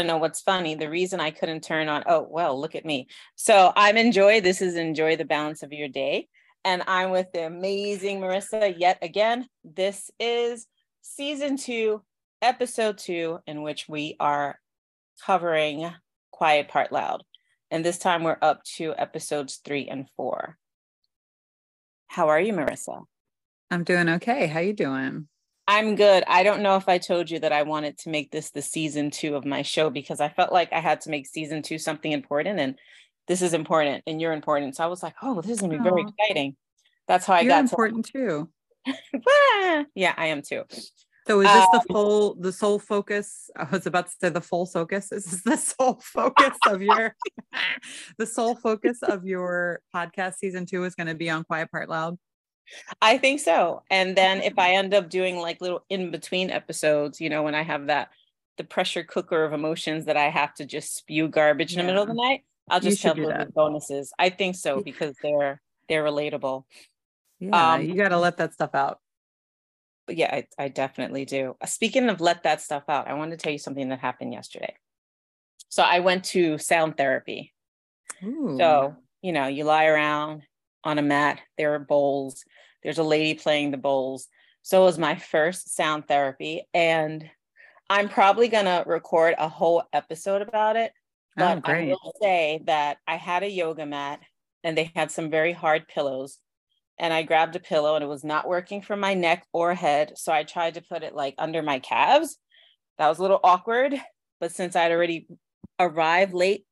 to know what's funny? The reason I couldn't turn on, oh, well, look at me. So I'm Enjoy. This is Enjoy the Balance of Your Day. And I'm with the amazing Marissa yet again. This is season two, episode two, in which we are covering Quiet Part Loud. And this time we're up to episodes three and four. How are you, Marissa? I'm doing okay. How you doing? I'm good. I don't know if I told you that I wanted to make this the season two of my show because I felt like I had to make season two something important and this is important and you're important. So I was like, oh, this is gonna be very exciting. That's how I you're got important to- too. yeah, I am too. So is this um, the full the sole focus? I was about to say the full focus. Is this the sole focus of your the sole focus of your podcast season two is going to be on Quiet Part Loud? I think so. And then if I end up doing like little in between episodes, you know, when I have that the pressure cooker of emotions that I have to just spew garbage yeah. in the middle of the night, I'll just tell them bonuses. I think so because they're they're relatable. Yeah, um, you got to let that stuff out. But yeah, I, I definitely do. Uh, speaking of let that stuff out, I want to tell you something that happened yesterday. So I went to sound therapy. Ooh. So, you know, you lie around on a mat, there are bowls, there's a lady playing the bowls. So it was my first sound therapy. And I'm probably going to record a whole episode about it. Oh, but oh, I will say that I had a yoga mat and they had some very hard pillows. And I grabbed a pillow and it was not working for my neck or head. So I tried to put it like under my calves. That was a little awkward. But since I'd already arrived late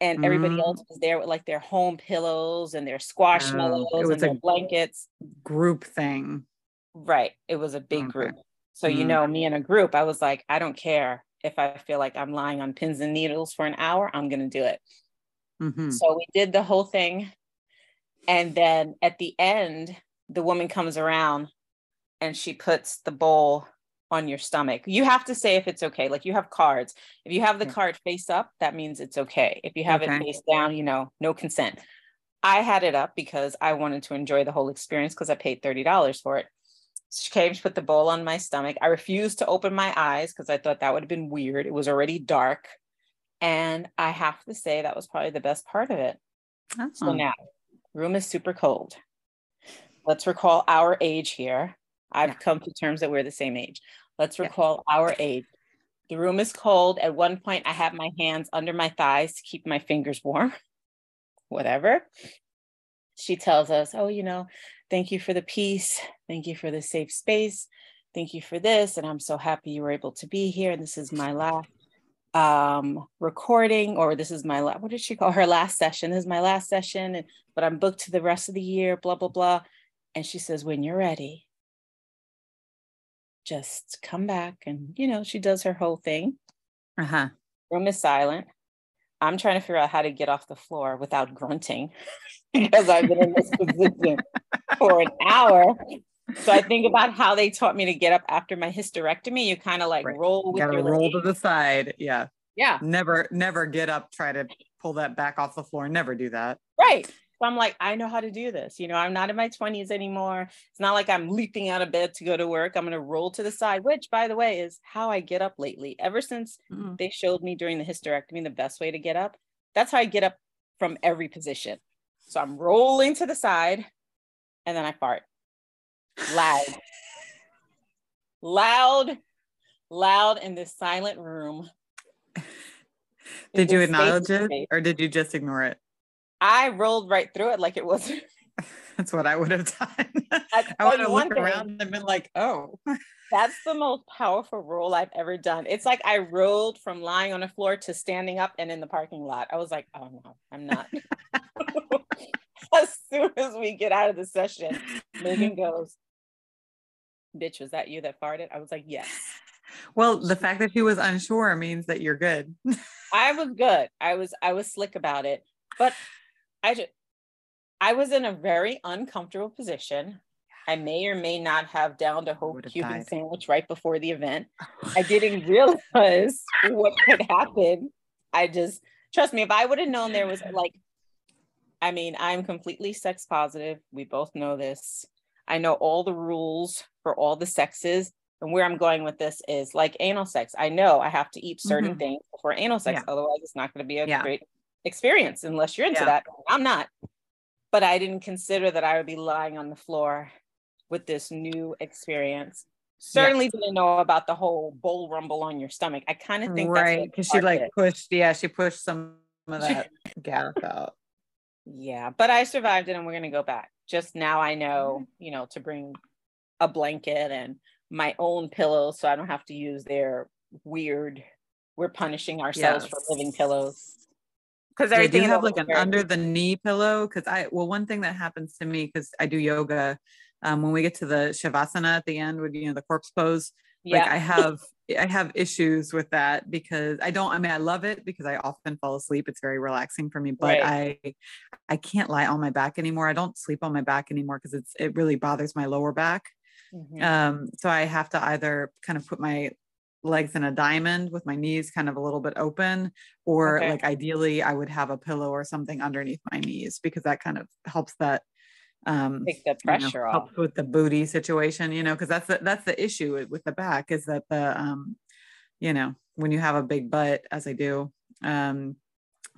and mm-hmm. everybody else was there with like their home pillows and their Squishmallows oh, and their blankets. Group thing. Right. It was a big okay. group. So, mm-hmm. you know, me in a group, I was like, I don't care if I feel like I'm lying on pins and needles for an hour, I'm going to do it. Mm-hmm. So we did the whole thing. And then at the end, the woman comes around and she puts the bowl on your stomach. You have to say if it's okay. Like you have cards. If you have the card face up, that means it's okay. If you have okay. it face down, you know, no consent. I had it up because I wanted to enjoy the whole experience because I paid $30 for it. She came, she put the bowl on my stomach. I refused to open my eyes because I thought that would have been weird. It was already dark. And I have to say that was probably the best part of it. Oh. So now, room is super cold. Let's recall our age here. I've yeah. come to terms that we're the same age. Let's recall yeah. our age. The room is cold. At one point, I have my hands under my thighs to keep my fingers warm. Whatever. She tells us, Oh, you know, thank you for the peace. Thank you for the safe space. Thank you for this. And I'm so happy you were able to be here. And this is my last um recording or this is my last what did she call her last session this is my last session and but i'm booked to the rest of the year blah blah blah and she says when you're ready just come back and you know she does her whole thing. Uh-huh. Room is silent. I'm trying to figure out how to get off the floor without grunting because i've been in this position for an hour. So i think about how they taught me to get up after my hysterectomy. You kind of like right. roll with you gotta your roll to the side. Yeah. Yeah. Never never get up try to pull that back off the floor. Never do that. Right so I'm like, I know how to do this. You know, I'm not in my 20s anymore. It's not like I'm leaping out of bed to go to work. I'm going to roll to the side, which, by the way, is how I get up lately. Ever since mm-hmm. they showed me during the hysterectomy the best way to get up, that's how I get up from every position. So I'm rolling to the side and then I fart loud, loud, loud in this silent room. Did you acknowledge it or did you just ignore it? I rolled right through it like it was. That's what I would have done. I would have looked around and been like, oh. That's the most powerful roll I've ever done. It's like I rolled from lying on the floor to standing up and in the parking lot. I was like, oh no, I'm not. as soon as we get out of the session, Megan goes, bitch, was that you that farted? I was like, yes. Well, the fact that she was unsure means that you're good. I was good. I was I was slick about it. But I just, I was in a very uncomfortable position. I may or may not have downed a whole Cuban died. sandwich right before the event. I didn't realize what could happen. I just trust me, if I would have known there was like, I mean, I'm completely sex positive. We both know this. I know all the rules for all the sexes. and where I'm going with this is like anal sex. I know I have to eat certain mm-hmm. things before anal sex, yeah. otherwise it's not going to be a yeah. great experience unless you're into yeah. that. I'm not. But I didn't consider that I would be lying on the floor with this new experience. Certainly yes. didn't know about the whole bowl rumble on your stomach. I kind of think right because she like pushed, yeah, she pushed some of that gas out. Yeah, but I survived it, and we're gonna go back. Just now, I know, mm-hmm. you know, to bring a blanket and my own pillows, so I don't have to use their weird. We're punishing ourselves yes. for living pillows because everything yeah, do you have like an under the knee pillow because i well one thing that happens to me because i do yoga um, when we get to the shavasana at the end with you know the corpse pose yeah. like i have i have issues with that because i don't i mean i love it because i often fall asleep it's very relaxing for me but right. i i can't lie on my back anymore i don't sleep on my back anymore because it's it really bothers my lower back mm-hmm. um so i have to either kind of put my legs in a diamond with my knees kind of a little bit open or okay. like ideally i would have a pillow or something underneath my knees because that kind of helps that um take the pressure you know, off with the booty situation you know because that's the, that's the issue with the back is that the um you know when you have a big butt as i do um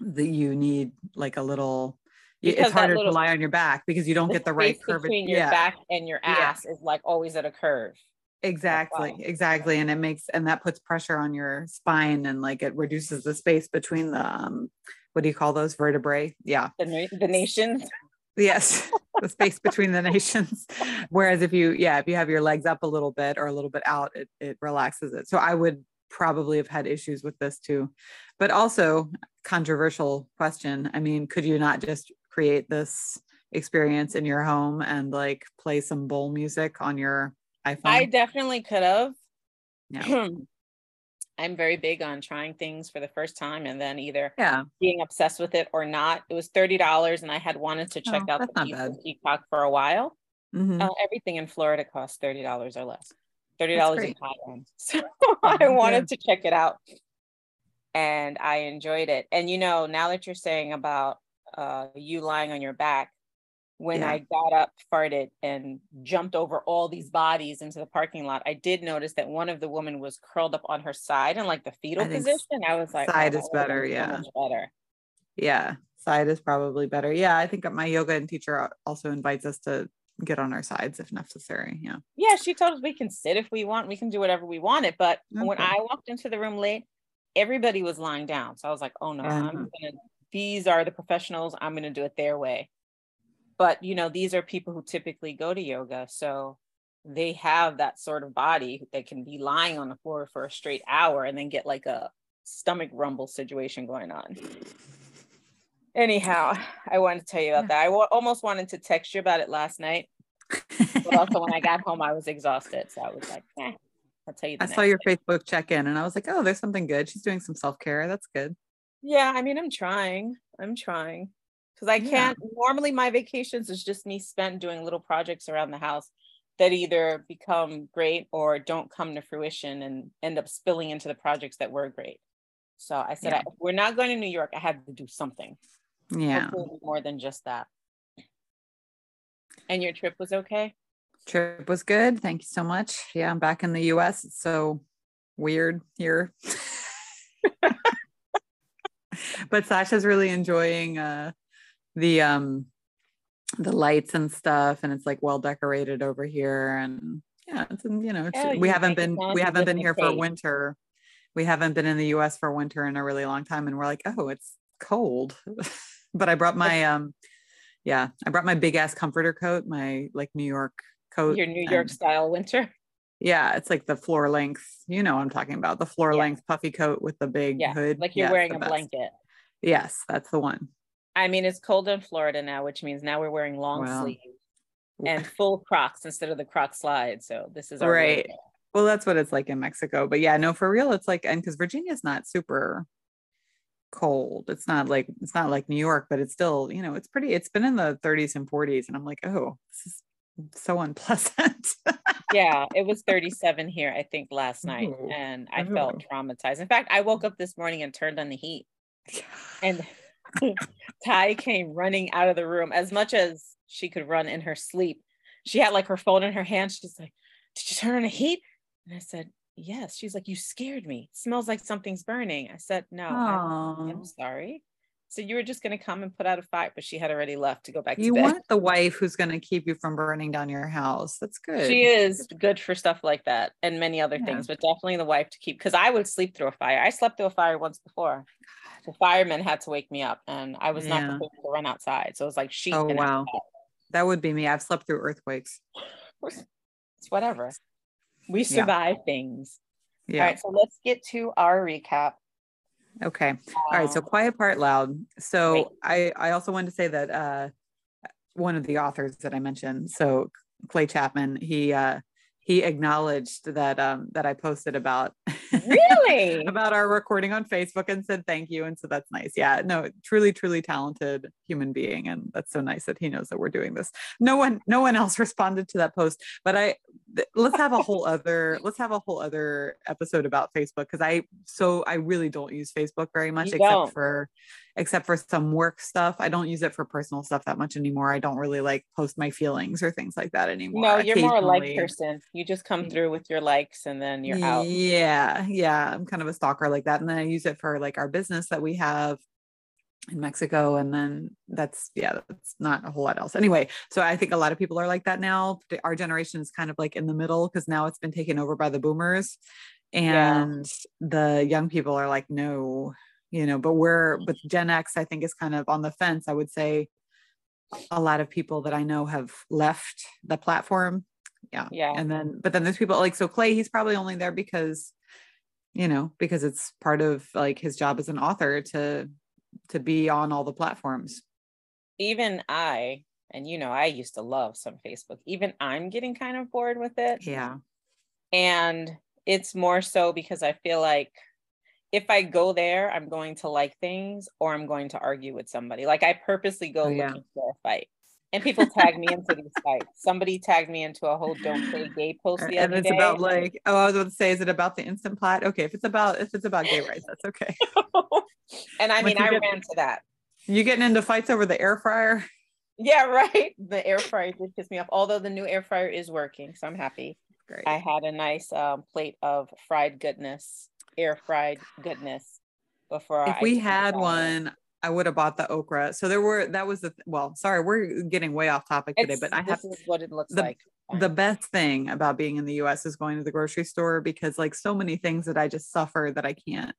that you need like a little because it's harder little, to lie on your back because you don't get the right curve between your yeah. back and your ass yeah. is like always at a curve exactly wow. exactly and it makes and that puts pressure on your spine and like it reduces the space between the um what do you call those? Vertebrae? Yeah. The, the nations? Yes the space between the nations. Whereas if you yeah if you have your legs up a little bit or a little bit out it, it relaxes it. So i would probably have had issues with this too. But also controversial question i mean could you not just create this experience in your home and like play some bowl music on your iPhone? I definitely could have. Yeah. I'm very big on trying things for the first time and then either yeah. being obsessed with it or not. It was $30 and I had wanted to check oh, out the Peacock for a while. Mm-hmm. Uh, everything in Florida costs $30 or less. $30 in high end. So I wanted yeah. to check it out and I enjoyed it. And you know, now that you're saying about uh, you lying on your back, when yeah. I got up, farted, and jumped over all these bodies into the parking lot, I did notice that one of the women was curled up on her side in like the fetal I position. I was like, side oh, is better. Yeah. better. Yeah. Side is probably better. Yeah. I think my yoga and teacher also invites us to get on our sides if necessary. Yeah. Yeah. She told us we can sit if we want, we can do whatever we wanted. But okay. when I walked into the room late, everybody was lying down. So I was like, oh no, uh-huh. I'm gonna, these are the professionals. I'm going to do it their way but you know these are people who typically go to yoga so they have that sort of body that can be lying on the floor for a straight hour and then get like a stomach rumble situation going on. Anyhow i wanted to tell you about that. I w- almost wanted to text you about it last night but also when i got home i was exhausted so i was like eh, i'll tell you i saw your day. facebook check-in and i was like oh there's something good. She's doing some self-care. That's good. Yeah i mean i'm trying. I'm trying because I can't yeah. normally my vacations is just me spent doing little projects around the house that either become great or don't come to fruition and end up spilling into the projects that were great. So I said, yeah. I, we're not going to New York. I had to do something. Yeah. more than just that. And your trip was okay? Trip was good. Thank you so much. Yeah, I'm back in the US. It's so weird here. but Sasha's really enjoying uh the um the lights and stuff and it's like well decorated over here and yeah it's you know it's, yeah, we haven't been we haven't been here for winter. We haven't been in the us for winter in a really long time and we're like oh it's cold. But i brought my um yeah i brought my big ass comforter coat my like new york coat your new york and, style winter. Yeah it's like the floor length you know i'm talking about the floor yeah. length puffy coat with the big yeah, hood. like you're wearing a best. blanket. Yes that's the one I mean, it's cold in Florida now, which means now we're wearing long wow. sleeves and full Crocs instead of the Croc slide. So this is right. Well, that's what it's like in Mexico. But yeah, no, for real, it's like, and because Virginia's not super cold. It's not like it's not like New York, but it's still, you know, it's pretty. It's been in the 30s and 40s, and I'm like, oh, this is so unpleasant. yeah, it was 37 here, I think, last night, Ooh. and I felt traumatized. In fact, I woke up this morning and turned on the heat, and Ty came running out of the room as much as she could run in her sleep. She had like her phone in her hand. She's like, Did you turn on the heat? And I said, Yes. She's like, You scared me. It smells like something's burning. I said, No, I'm, I'm, sorry. So you were just going to come and put out a fire, but she had already left to go back you to bed. want the wife who's going to keep you from burning down your house. That's good. She is good for stuff like that and many other yeah. things, but definitely the wife to keep because I would sleep through a fire. I slept through a fire once before. The firemen had to wake me up and I was yeah. not prepared to run outside. So it was like sheet. Oh wow. Outside. That would be me. I've slept through earthquakes. It's whatever. We survive yeah. things. Yeah. All right. So let's get to our recap. Okay. All right. So quiet part loud. So I I also wanted to say that uh one of the authors that I mentioned, so Clay Chapman, he uh he acknowledged that um that I posted about really about our recording on Facebook and said thank you and so that's nice. Yeah, no, truly truly talented human being and that's so nice that he knows that we're doing this. No one no one else responded to that post, but I let's have a whole other let's have a whole other episode about Facebook cuz I so I really don't use Facebook very much you except don't. for except for some work stuff. I don't use it for personal stuff that much anymore. I don't really like post my feelings or things like that anymore. No, you're more a like person. You just come through with your likes and then you're out. Yeah. Yeah. I'm kind of a stalker like that. And then I use it for like our business that we have in Mexico. And then that's, yeah, that's not a whole lot else. Anyway, so I think a lot of people are like that now. Our generation is kind of like in the middle because now it's been taken over by the boomers. And yeah. the young people are like, no, you know but we're but gen x i think is kind of on the fence i would say a lot of people that i know have left the platform yeah yeah and then but then there's people like so clay he's probably only there because you know because it's part of like his job as an author to to be on all the platforms even i and you know i used to love some facebook even i'm getting kind of bored with it yeah and it's more so because i feel like if I go there, I'm going to like things or I'm going to argue with somebody. Like I purposely go oh, yeah. looking for a fight. And people tag me into these fights. Somebody tagged me into a whole "Don't Play Gay" post the and other it's day. about like, oh, I was about to say, is it about the instant pot? Okay, if it's about if it's about gay rights, that's okay. and I mean, I get, ran to that. You getting into fights over the air fryer? Yeah, right. The air fryer did piss me off. Although the new air fryer is working, so I'm happy. Great. I had a nice um, plate of fried goodness air fried goodness before. If I we had one, I would have bought the okra. So there were that was the well, sorry, we're getting way off topic it's, today, but I have what it looks the, like. The best thing about being in the US is going to the grocery store because like so many things that I just suffer that I can't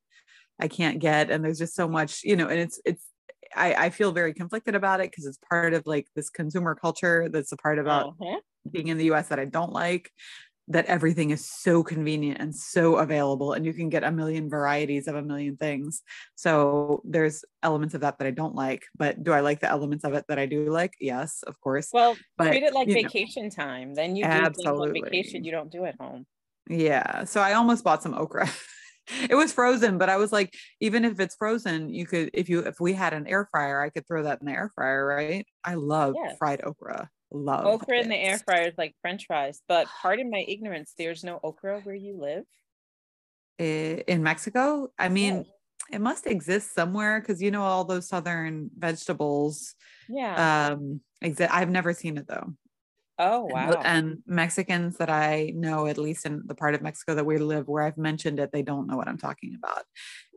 I can't get and there's just so much, you know, and it's it's I, I feel very conflicted about it because it's part of like this consumer culture that's a part about uh-huh. being in the US that I don't like that everything is so convenient and so available and you can get a million varieties of a million things. So there's elements of that that i don't like but do i like the elements of it that i do like? Yes of course. Well but, treat it like vacation know, time. Then you do absolutely. vacation you don't do at home. Yeah so i almost bought some okra. It was frozen but i was like even if it's frozen you could if you if we had an air fryer i could throw that in the air fryer right? I love yes. fried okra love okra it. in the air fryer is like french fries but pardon my ignorance there's no okra where you live? In mexico? I mean yeah. it must exist somewhere because you know all those southern vegetables yeah. um exist i've never seen it though. Oh wow. and, and mexicans that i know at least in the part of mexico that we live where i've mentioned it they don't know what i'm talking about.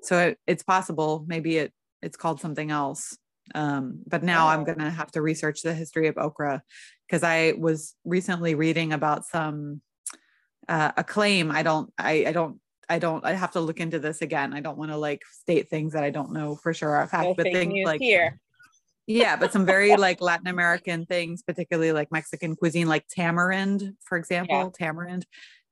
So it, it's possible maybe it it's called something else um, but now I'm going to have to research the history of okra because I was recently reading about some uh, a claim. I don't, I, I don't, I don't, I have to look into this again. I don't want to like state things that I don't know for sure are fact, no but things like here. yeah, but some very like Latin American things, particularly like Mexican cuisine, like tamarind, for example, yeah. tamarind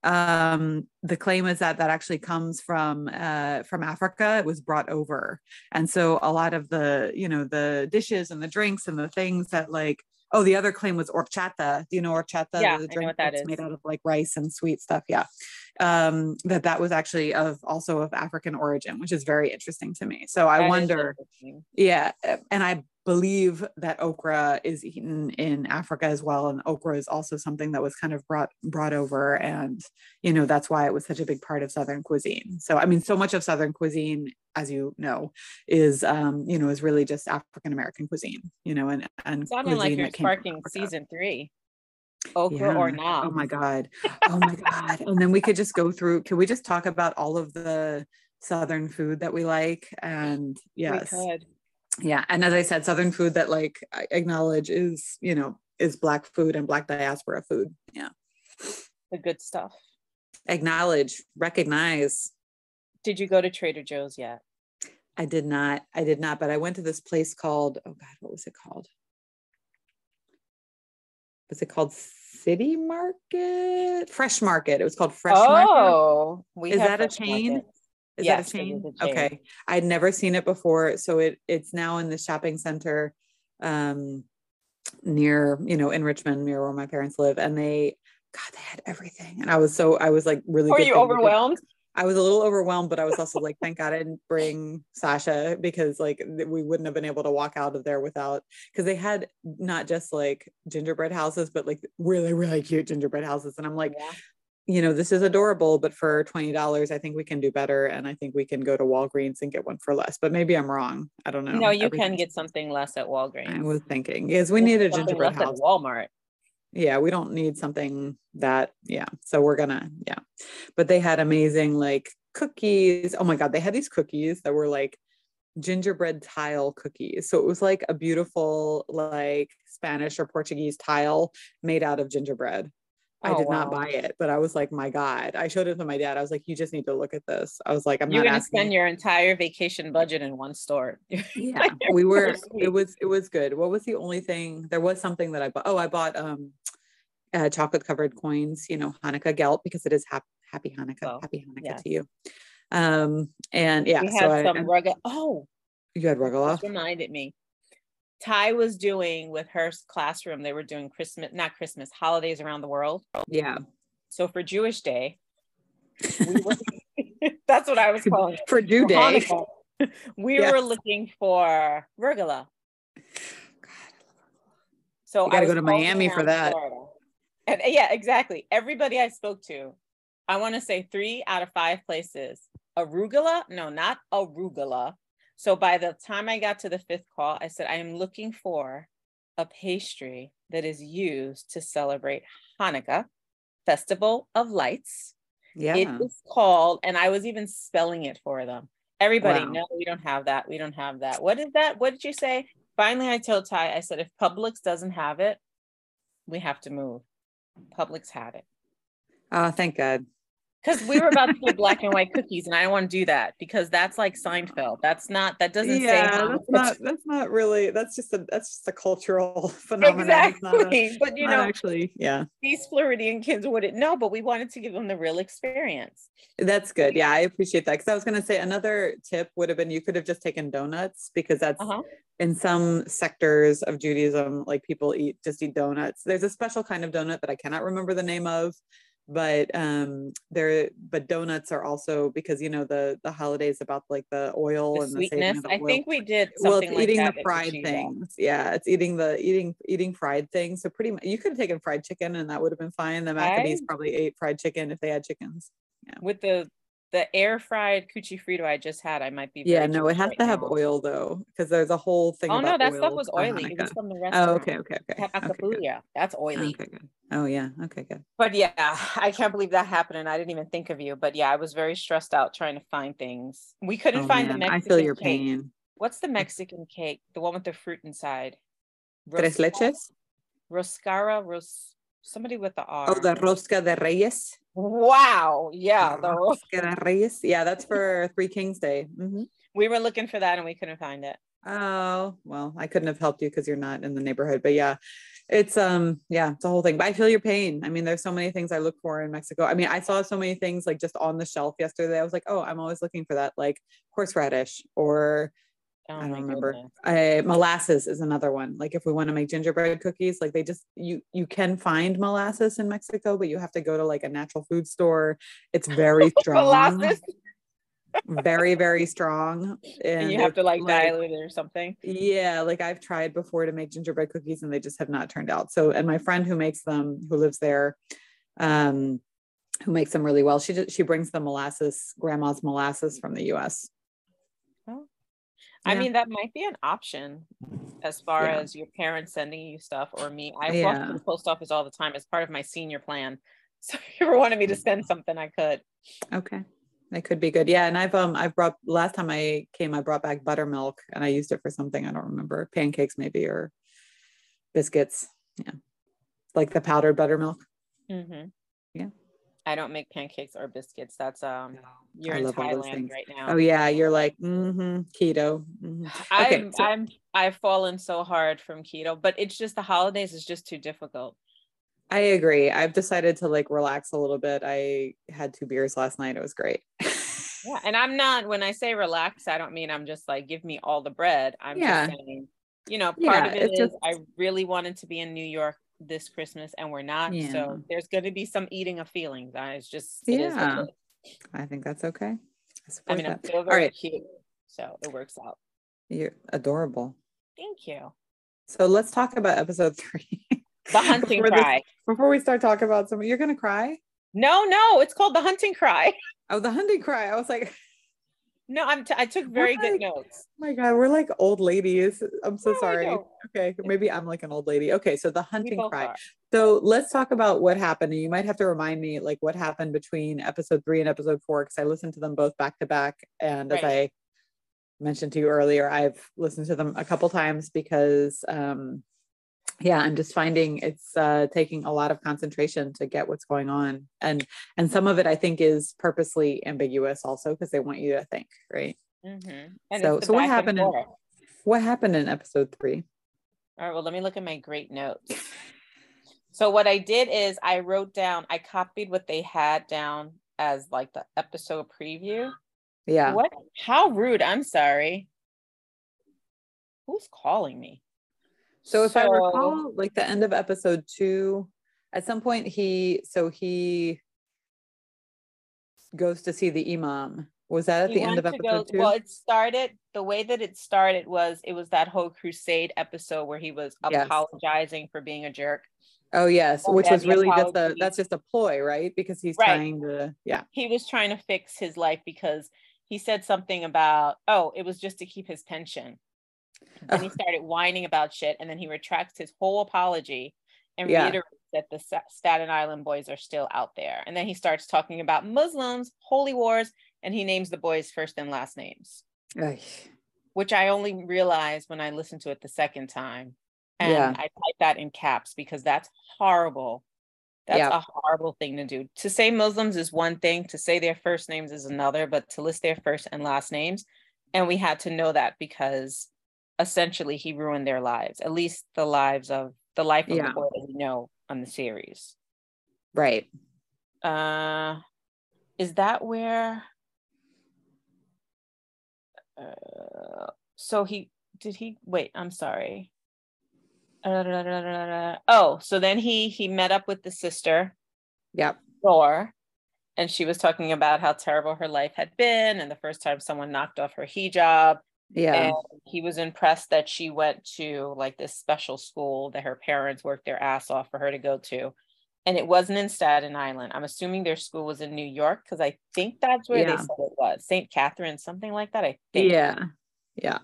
um the claim is that that actually comes from uh from africa. It was brought over. And so a lot of the you know the dishes and the drinks and the things that like oh the other claim was horchata do you know horchata yeah, the drink I know what that's made out of like rice and sweet stuff. Yeah. Um that that was actually of also of african origin which is very interesting to me. So i that wonder yeah and i believe that okra is eaten in Africa as well. And okra is also something that was kind of brought brought over. And, you know, that's why it was such a big part of Southern cuisine. So I mean, so much of Southern cuisine, as you know, is um, you know, is really just African American cuisine, you know, and and sounding like you're sparking season three. okra yeah. or not. Oh my god. Oh my god. and then we could just go through. Can we just talk about all of the southern food that we like? And yes. Yeah. And as I said, southern food that like I acknowledge is, you know, is black food and black diaspora food. Yeah. The good stuff. Acknowledge, recognize. Did you go to Trader Joe's yet? I did not. I did not, but I went to this place called, oh God, what was it called? Was it called City Market? Fresh Market. It was called Fresh oh, Market. Oh, we is that a chain? Market. Is yes, that a chain? a chain? Okay. I'd never seen it before. So it it's now in the shopping center um near, you know, in Richmond, near where my parents live. And they God, they had everything. And I was so I was like really Were you overwhelmed? I was a little overwhelmed, but I was also like, thank God I didn't bring Sasha because like we wouldn't have been able to walk out of there without because they had not just like gingerbread houses, but like really, really cute gingerbread houses. And I'm like, yeah. You know, this is adorable, but for $20, I think we can do better. And I think we can go to Walgreens and get one for less. But maybe I'm wrong. I don't know. No, you can get something less at Walgreens. I was thinking because we need a gingerbread house. At Walmart yeah we don't need something that yeah so we're gonna yeah but they had amazing like cookies oh my god they had these cookies that were like gingerbread tile cookies so it was like a beautiful like spanish or portuguese tile made out of gingerbread I oh, did wow. not buy it, but I was like, my God. I showed it to my dad. I was like, you just need to look at this. I was like, I'm You're gonna spend your entire vacation budget in one store. yeah. we were it was it was good. What was the only thing? There was something that I bought. Oh, I bought um uh, chocolate covered coins, you know, Hanukkah gelt because it is happy, happy Hanukkah. Oh, happy Hanukkah to you. Um and yeah, you so some I, oh you had regalia. Reminded me. Ty was doing with her classroom, they were doing Christmas, not Christmas, holidays around the world. Yeah. So for Jewish Day, we were, that's what I was calling for Jew for Day. Hanukkah, we yeah. were looking for Regala. So I got to go to Miami for that. And yeah, exactly. Everybody I spoke to, I want to say three out of five places. Arugula? No, not arugula. So by the time I got to the fifth call, I said, I am looking for a pastry that is used to celebrate Hanukkah, Festival of Lights. Yeah. It is called, and I was even spelling it for them. Everybody, wow. no, we don't have that. We don't have that. What is that? What did you say? Finally, I told Ty, I said, if Publix doesn't have it, we have to move. Publix had it. Oh, thank God because we were about to do black and white cookies and i don't want to do that because that's like seinfeld. That's not that doesn't yeah, say that's not that's not really that's just a that's just a cultural phenomenon. Exactly a, but you know actually yeah. these floridian kids wouldn't know but we wanted to give them the real experience. That's good. Yeah i appreciate that because i was going to say another tip would have been you could have just taken donuts because that's uh-huh. in some sectors of judaism like people eat just eat donuts. There's a special kind of donut that i cannot remember the name of but um there but donuts are also because you know the the holidays about like the oil the and sweetness the i think we did well it's like eating the fried things. Yeah it's eating the eating eating fried things. So pretty much you could have taken fried chicken and that would have been fine. The maccabees I, probably ate fried chicken if they had chickens. Yeah. with the the air fried cuchifrito I just had, I might be. Yeah, no, it has right to have now. oil though, because there's a whole thing. Oh no, that stuff was oh oily. It was from the oh, restaurant. Oh, okay, okay, okay. okay yeah, that's oily. Okay, good. Oh yeah, okay, good. But yeah, I can't believe that happened, and I didn't even think of you. But yeah, I was very stressed out trying to find things. We couldn't oh, find man. the Mexican. I feel your cake. pain. What's the Mexican cake? The one with the fruit inside. Tres leches. Roscara, ros. Somebody with the R. Oh, the rosca de reyes. Wow. Yeah. The Rosca de Reyes. Yeah, that's for Three Kings Day. Mm-hmm. We were looking for that and we couldn't find it. Oh, well, I couldn't have helped you because you're not in the neighborhood. But yeah, it's um, yeah, it's a whole thing. But I feel your pain. I mean, there's so many things I look for in Mexico. I mean, I saw so many things like just on the shelf yesterday. I was like, oh, I'm always looking for that, like horseradish or Oh I don't remember. I, molasses is another one. Like if we want to make gingerbread cookies, like they just you you can find molasses in Mexico, but you have to go to like a natural food store. It's very strong. very very strong and, and you have to like, like dilute it or something yeah like i've tried before to make gingerbread cookies and they just have not turned out so and my friend who makes them who lives there um who makes them really well she just, she brings the molasses grandma's molasses from the us I mean, that might be an option. as far yeah. as your parents sending you stuff or me. I yeah. walk to the post office all the time as part of my senior plan. So if you ever wanted me to send something, I could. Okay. That could be good. Yeah. And I've um I've brought last time I came, I brought back buttermilk and I used it for something. I don't remember. Pancakes maybe or biscuits. Yeah. Like the powdered buttermilk. Mm-hmm. Yeah. I don't make pancakes or biscuits. That's um you're I in Thailand right now. Oh yeah, you're like mm-hmm, keto. Mm-hmm. Okay, I'm so. I'm I've fallen so hard from keto, but it's just the holidays is just too difficult. I agree. I've decided to like relax a little bit. I had two beers last night. It was great. yeah, and I'm not when I say relax, I don't mean I'm just like give me all the bread. I'm yeah. just saying, you know, part yeah, of it is just... I really wanted to be in New York this Christmas and we're not. Yeah. So there's going to be some eating of feelings. I it's just it yeah. I think that's okay. I, I mean, I'm still very right. cute, so it works out. You're adorable. Thank you. So let's talk about episode three. The hunting before cry. This, before we start talking about something, you're gonna cry. No, no, it's called the hunting cry. Oh, the hunting cry. I was like, no, I'm. T- I took very good notes. Oh my God, we're like old ladies. I'm so no, sorry. Okay, maybe I'm like an old lady. Okay, so the hunting cry. Are. So let's talk about what happened. And you might have to remind me like what happened between episode three and episode four because I listened to them both back to back. And right. as I mentioned to you earlier, I've listened to them a couple times because um, yeah i'm just finding it's uh, taking a lot of concentration to get what's going on. And and some of it i think is purposely ambiguous also because they want you to think right? Mm-hmm. so so what happened in, what happened in episode three? All right well let me look at my great notes. So what i did is i wrote down i copied what they had down as like the episode preview. Yeah. What how rude i'm sorry. Who's calling me so if so, I recall, like the end of episode two, at some point he so he goes to see the imam. Was that at the end of episode go, two? Well, it started the way that it started was it was that whole crusade episode where he was yes. apologizing for being a jerk. Oh yes, and which was really just a that's just a ploy, right? Because he's right. trying to yeah. He was trying to fix his life because he said something about oh, it was just to keep his pension. Then he started whining about shit, and then he retracts his whole apology and yeah. reiterates that the Staten Island boys are still out there. And then he starts talking about Muslims, holy wars, and he names the boys' first and last names, which I only realized when I listened to it the second time. And yeah. I type that in caps because that's horrible. That's yeah. a horrible thing to do. To say Muslims is one thing, to say their first names is another, but to list their first and last names. And we had to know that because essentially he ruined their lives, at least the lives of the life of yeah. the boy that we know on the series. Right. Uh is that where uh, so he did he wait, I'm sorry. Uh, oh, so then he he met up with the sister. Yep. Thor. And she was talking about how terrible her life had been and the first time someone knocked off her hijab yeah. And he was impressed that she went to like this special school that her parents worked their ass off for her to go to. And it wasn't in Staten Island. I'm assuming their school was in New York because I think that's where yeah. they said it was. St. Catherine, something like that. I think. Yeah. Yeah.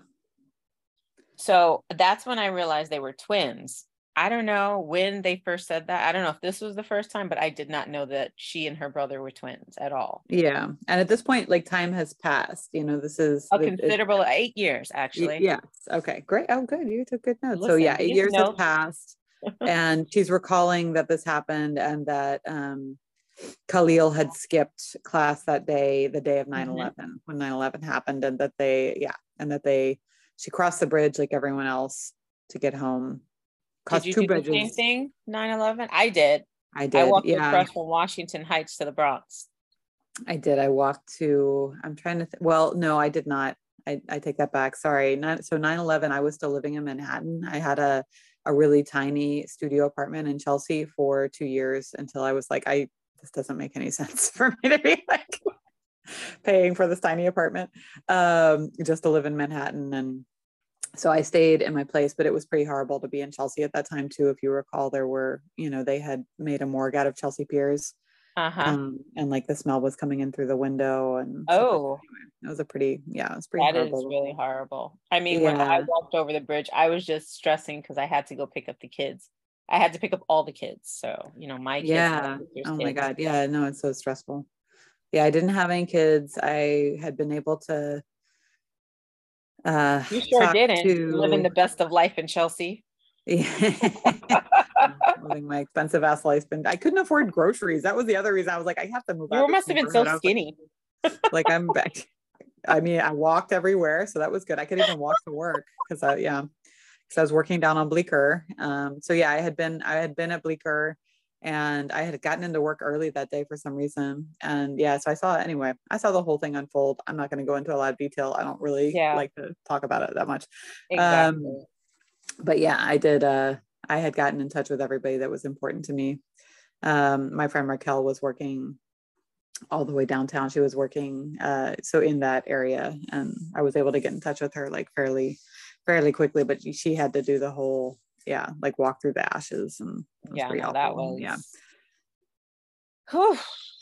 So that's when I realized they were twins. I don't know when they first said that. I don't know if this was the first time, but I did not know that she and her brother were twins at all. Yeah. And at this point, like time has passed. You know, this is a considerable it, eight years, actually. Yes. Okay. Great. Oh, good. You took good notes. Listen, so, yeah, eight years have passed. and she's recalling that this happened and that um, Khalil had skipped class that day, the day of 9 11, mm-hmm. when 9 11 happened, and that they, yeah, and that they, she crossed the bridge like everyone else to get home Cost did you two do bridges. the same thing? 9-11? I did. I did. I walked yeah. across from Washington Heights to the Bronx. I did. I walked to, I'm trying to, th- well, no, I did not. I, I take that back. Sorry. Not, so 9-11, I was still living in Manhattan. I had a, a really tiny studio apartment in Chelsea for two years until I was like, I, this doesn't make any sense for me to be like paying for this tiny apartment um, just to live in Manhattan. And so I stayed in my place, but it was pretty horrible to be in Chelsea at that time too. If you recall, there were, you know, they had made a morgue out of Chelsea piers uh-huh. Um, and like the smell was coming in through the window and oh it was a pretty yeah it was pretty that horrible. is really horrible i mean yeah. when i walked over the bridge i was just stressing because i had to go pick up the kids i had to pick up all the kids so you know my yeah oh my god yeah no it's so stressful yeah i didn't have any kids i had been able to uh you sure didn't to... living the best of life in chelsea yeah. living my expensive ass life and I couldn't afford groceries. That was the other reason I was like, I have to move. You must have been so skinny. Like, like, I'm back. I mean, I walked everywhere, so that was good. I could even walk to work because I yeah, because I was working down on Bleecker. Um, so yeah, I had been I had been at Bleecker and I had gotten into work early that day for some reason. And yeah, so I saw it anyway. I saw the whole thing unfold. I'm not going to go into a lot of detail. I don't really yeah. like to talk about it that much. Exactly. Um, but yeah, I did. Uh, I had gotten in touch with everybody that was important to me. Um, my friend Raquel was working all the way downtown. She was working uh, so in that area, and I was able to get in touch with her like fairly, fairly quickly. But she had to do the whole, yeah, like walk through the ashes, and yeah, no, that was yeah. Whew.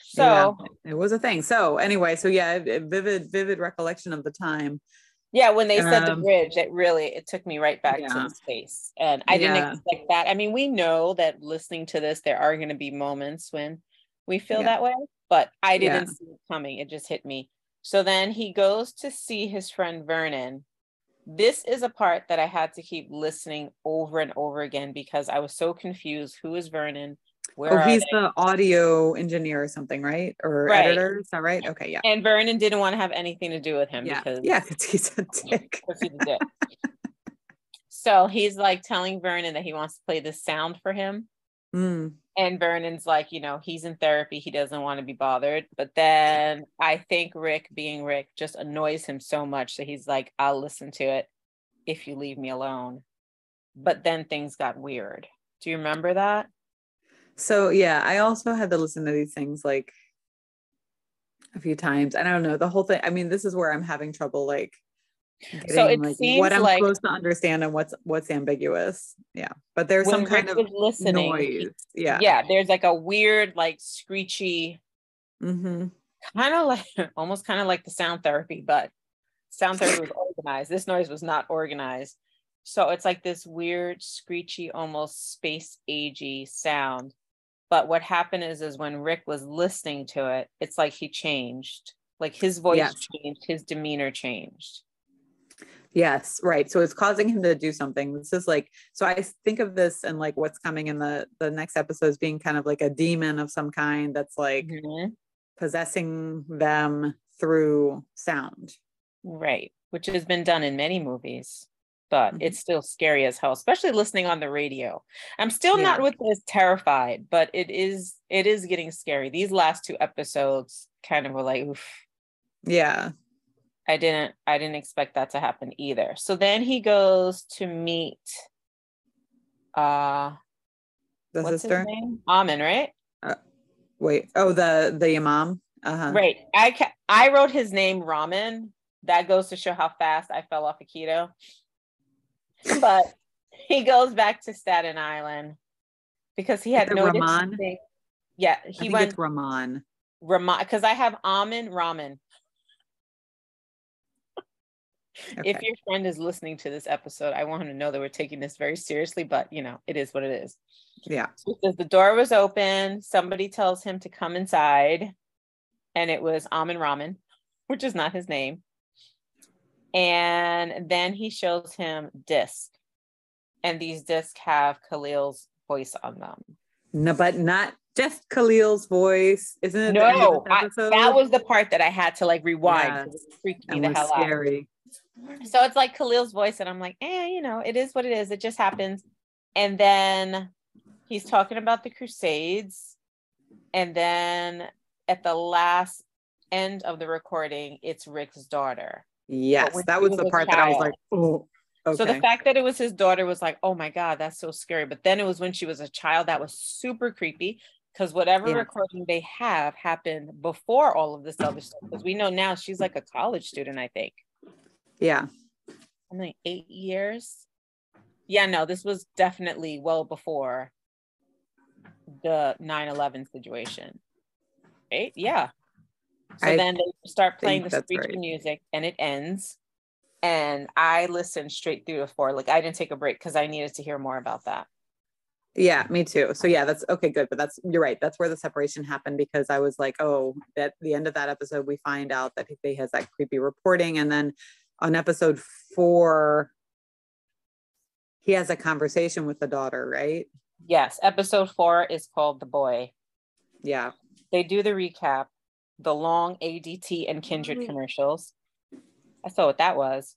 So yeah, it was a thing. So anyway, so yeah, vivid, vivid recollection of the time. Yeah, when they said um, the bridge, it really it took me right back yeah. to space. And I didn't expect that. I mean, we know that listening to this, there are going to be moments when we feel that way, but I didn't see it coming. It just hit me. So then he goes to see his friend Vernon. This is a part that I had to keep listening over and over again because I was so confused. Who is Vernon? Where oh, he's they? the audio engineer or something, right? Or right. editor? Is that right? Okay, yeah. And Vernon didn't want to have anything to do with him yeah. because yeah, he's a dick. he's a dick. so he's like telling Vernon that he wants to play the sound for him. Mm. And Vernon's like, you know, he's in therapy. He doesn't want to be bothered. But then I think Rick, being Rick, just annoys him so much that he's like, I'll listen to it if you leave me alone. But then things got weird. Do you remember that? So yeah, I also had to listen to these things like a few times. I don't know the whole thing. I mean, this is where I'm having trouble like getting, so it like, seems what I'm like, supposed to understand and what's what's ambiguous. Yeah. But there's some kind of listening, noise. Yeah. Yeah. There's like a weird, like screechy mm-hmm. kind of like almost kind of like the sound therapy, but sound therapy was organized. This noise was not organized. So it's like this weird, screechy, almost space agey sound but what happened is, is when Rick was listening to it, it's like he changed. Like his voice yes. changed, his demeanor changed. Yes, right. So it's causing him to do something. This is like so I think of this and like what's coming in the the next episodes being kind of like a demon of some kind that's like mm-hmm. possessing them through sound. Right, which has been done in many movies but mm-hmm. it's still scary as hell, especially listening on the radio. I'm still yeah. not with this terrified, but it is it is getting scary. These last two episodes kind of were like, oof. Yeah. I didn't I didn't expect that to happen either. So then he goes to meet uh the what's sister? his name? Amin, right? Uh, wait. Oh, the the imam. Uh-huh. Right. I ca- I wrote his name Ramen. That goes to show how fast I fell off a keto but he goes back to Staten Island because he had no Rahman? Yeah, he went it's Rahman. Rahman, because I have Amin Ramen. Okay. If your friend is listening to this episode, I want him to know that we're taking this very seriously, but you know, it is what it is. Yeah. So says the door was open. Somebody tells him to come inside, and it was Amin Ramen, which is not his name. And then he shows him disc. And these discs have Khalil's voice on them. No, but not just Khalil's voice, isn't it? No, I, that was the part that I had to like rewind. Yeah. It freaked me the hell scary. out. So it's like Khalil's voice, and I'm like, eh, you know, it is what it is. It just happens. And then he's talking about the Crusades, and then at the last end of the recording, it's Rick's daughter. Yes, that was the part that I was like, oh. Okay. So the fact that it was his daughter was like, oh my God, that's so scary. But then it was when she was a child that was super creepy because whatever yeah. recording they have happened before all of this other stuff. Because we know now she's like a college student, I think. Yeah. I mean, eight years. Yeah, no, this was definitely well before the 9 11 situation. Right? Yeah. So I then they start playing the screechy right. music and it ends. And I listened straight through to four. Like I didn't take a break because I needed to hear more about that. Yeah, me too. So yeah, that's okay, good. But that's you're right. That's where the separation happened because I was like, oh, at the end of that episode, we find out that he has that creepy reporting, and then on episode four, he has a conversation with the daughter, right? Yes. Episode four is called The Boy. Yeah. They do the recap, the long ADT and Kindred mm-hmm. commercials. I saw what that was.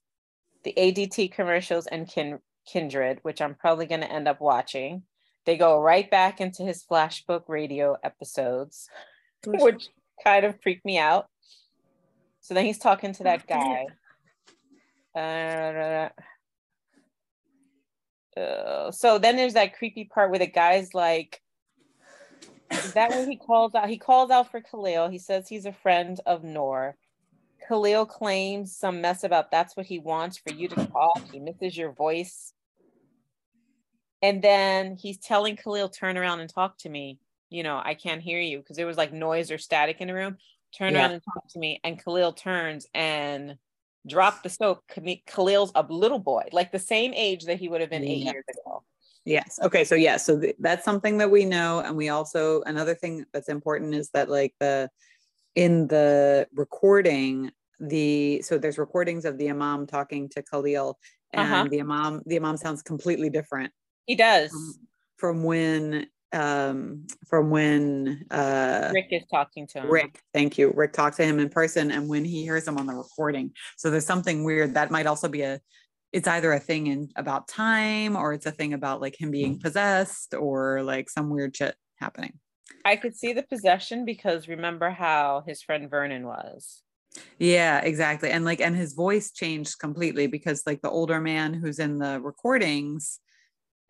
The ADT commercials and kin- Kindred, which I'm probably going to end up watching. They go right back into his flashbook radio episodes, which kind of freaked me out. So then he's talking to that guy. Uh, uh, so then there's that creepy part where the guy's like, is that when he calls out? He calls out for Khalil. He says he's a friend of Noor. Khalil claims some mess about that's what he wants for you to talk. He misses your voice. And then he's telling Khalil, turn around and talk to me. You know, I can't hear you because there was like noise or static in the room. Turn yeah. around and talk to me. And Khalil turns and drop the soap. Khalil's a little boy, like the same age that he would have been eight yeah. years ago. Yes. Okay. So yeah. So th- that's something that we know, and we also another thing that's important is that like the in the recording the so there's recordings of the imam talking to Khalil, and uh-huh. the imam the imam sounds completely different he does. From, from when um from when uh Rick is talking to him. Rick, thank you. Rick talked to him in person and when he hears him on the recording. So there's something weird that might also be a it's either a thing in about time or it's a thing about like him being possessed or like some weird shit happening. I could see the possession because remember how his friend Vernon was. Yeah, exactly. And like and his voice changed completely because like the older man who's in the recordings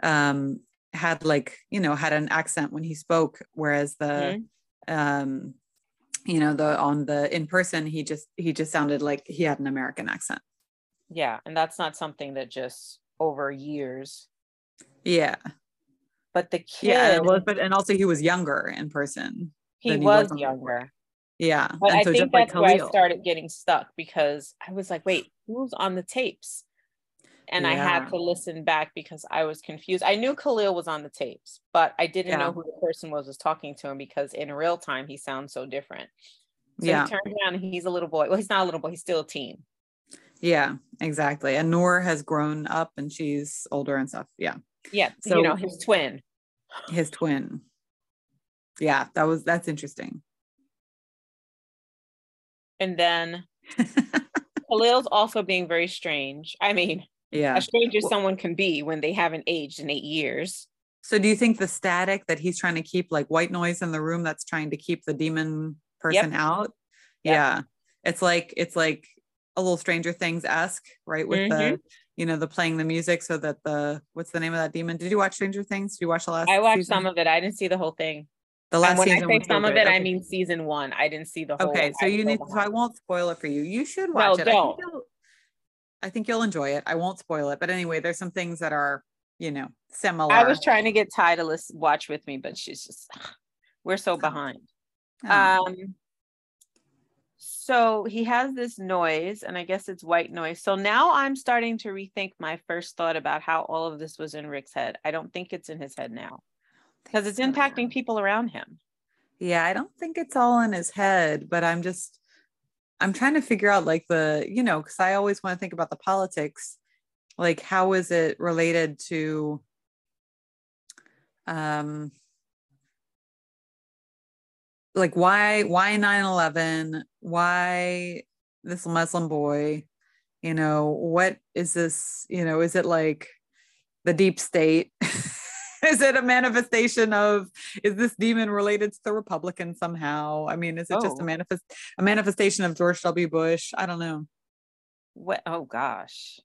um, had like you know had an accent when he spoke, whereas the mm-hmm. um, you know the on the in person he just he just sounded like he had an American accent. Yeah, and that's not something that just over years. Yeah. But the kid Yeah, well, but and also he was younger in person. He was younger. Yeah. But and I so think that's like where I started getting stuck because I was like, wait, who's on the tapes? And yeah. I had to listen back because I was confused. I knew Khalil was on the tapes, but I didn't yeah. know who the person was was talking to him because in real time he sounds so different. So yeah. he turns around and he's a little boy. Well, he's not a little boy, he's still a teen. Yeah, exactly. And Noor has grown up and she's older and stuff. Yeah. Yeah. So you know, his twin. His twin. Yeah, that was that's interesting. And then Khalil's also being very strange. I mean, yeah as strange as someone can be when they haven't aged in eight years so do you think the static that he's trying to keep like white noise in the room that's trying to keep the demon person yep. out yep. yeah it's like it's like a little stranger things esque right with mm-hmm. the you know the playing the music so that the what's the name of that demon did you watch stranger things did you watch the last i watched season? some of it i didn't see the whole thing the last and when season I say some of it, okay. I mean season one. I didn't see the whole. Okay, so you need. So I won't spoil it for you. You should watch no, it. Don't. I think you'll enjoy it. I won't spoil it, but anyway, there's some things that are, you know, similar. I was trying to get Ty to listen, watch with me, but she's just, we're so behind. Oh. Um, so he has this noise, and I guess it's white noise. So now I'm starting to rethink my first thought about how all of this was in Rick's head. I don't think it's in his head now because it's impacting people around him. Yeah, I don't think it's all in his head, but I'm just I'm trying to figure out like the, you know, because I always want to think about the politics. Like, how is it related to um like why why 9-11 why this muslim boy you know what is this you know is it like the deep state is it a manifestation of is this demon related to the Republican somehow? I mean, is it oh. just a oh. manifest a manifestation of George W. Bush? I don't know. What oh gosh.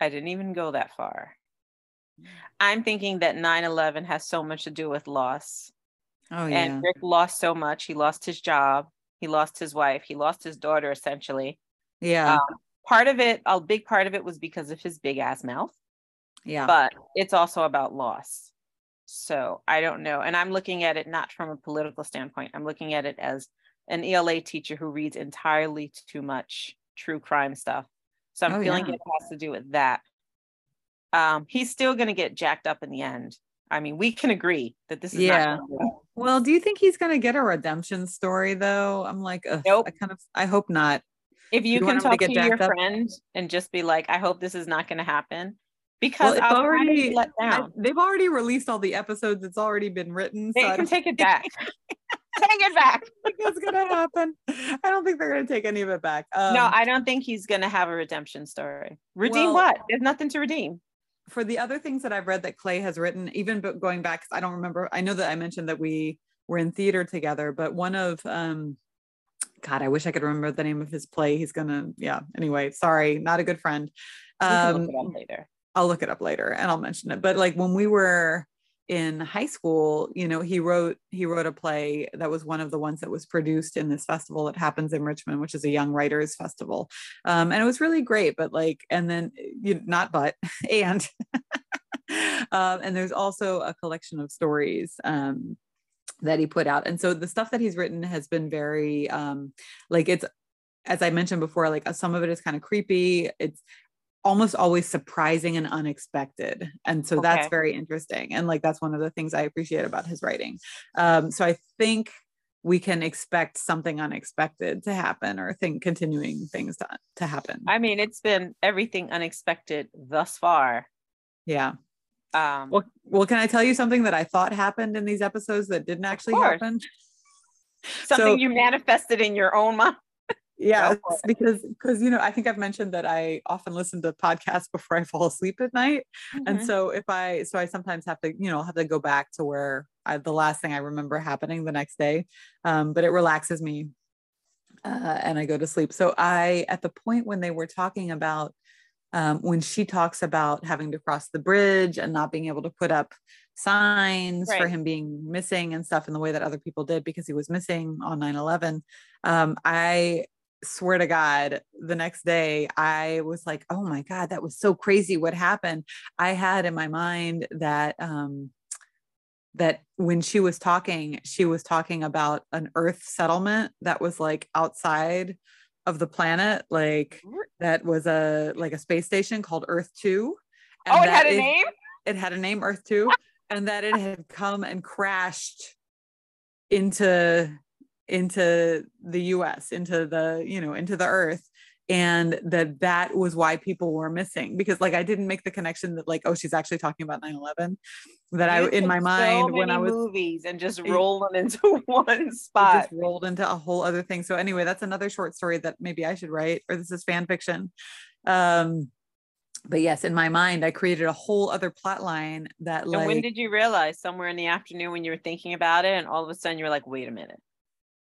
I didn't even go that far. I'm thinking that 9-11 has so much to do with loss. Oh yeah. And Rick lost so much. He lost his job. He lost his wife. He lost his daughter essentially. Yeah. Um, part of it, a big part of it was because of his big ass mouth. Yeah. But it's also about loss. So I don't know. And I'm looking at it not from a political standpoint. I'm looking at it as an ELA teacher who reads entirely too much true crime stuff. So I'm oh, feeling yeah. it has to do with that. Um, he's still going to get jacked up in the end. I mean, we can agree that this is yeah. well, do you think he's going to get a redemption story though? I'm like, nope. I kind of, I hope not. If you, you can talk to, to your up? friend and just be like, I hope this is not going to happen, because well, already let down. I, they've already released all the episodes. It's already been written. They so can take it back. take it back. What's gonna happen? I don't think they're gonna take any of it back. Um, no, I don't think he's gonna have a redemption story. Redeem well, what? There's nothing to redeem. For the other things that I've read that Clay has written, even going back, I don't remember. I know that I mentioned that we were in theater together, but one of um, God, I wish I could remember the name of his play. He's gonna, yeah. Anyway, sorry, not a good friend. Um, later. I'll look it up later and I'll mention it. But like when we were in high school you know he wrote he wrote a play that was one of the ones that was produced in this festival that happens in richmond which is a young writers festival um, and it was really great but like and then you not but and um, and there's also a collection of stories um, that he put out and so the stuff that he's written has been very um, like it's as I mentioned before, like some of it is kind of creepy. It's almost always surprising and unexpected and so okay. that's very interesting and like that's one of the things i appreciate about his writing. Um, so i think we can expect something unexpected to happen or think continuing things to, to happen. I mean it's been everything unexpected thus far. Yeah. Um well, well can i tell you something that i thought happened in these episodes that didn't actually happen? Something so, you manifested in your own mind yeah because because you know i think i've mentioned that i often listen to podcasts before i fall asleep at night mm-hmm. and so if i so i sometimes have to you know have to go back to where I, the last thing i remember happening the next day um, but it relaxes me uh, and i go to sleep so i at the point when they were talking about um, when she talks about having to cross the bridge and not being able to put up signs right. for him being missing and stuff in the way that other people did because he was missing on 9-11 um, i swear to God, the next day I was like, oh my God, that was so crazy what happened. I had in my mind that um that when she was talking, she was talking about an earth settlement that was like outside of the planet, like that was a like a space station called Earth 2. oh, it had a it, name? It had a name, Earth 2, and that it had come and crashed into into the US, into the, you know, into the earth. And that that was why people were missing because like I didn't make the connection that like, oh, she's actually talking about 9-11. That you I in my mind when I was movies and just roll them into one spot. Just rolled into a whole other thing. So anyway, that's another short story that maybe I should write, or this is fan fiction. Um, but yes, in my mind, I created a whole other plot line that like. And when did you realize? Somewhere in the afternoon when you were thinking about it, and all of a sudden you're like, wait a minute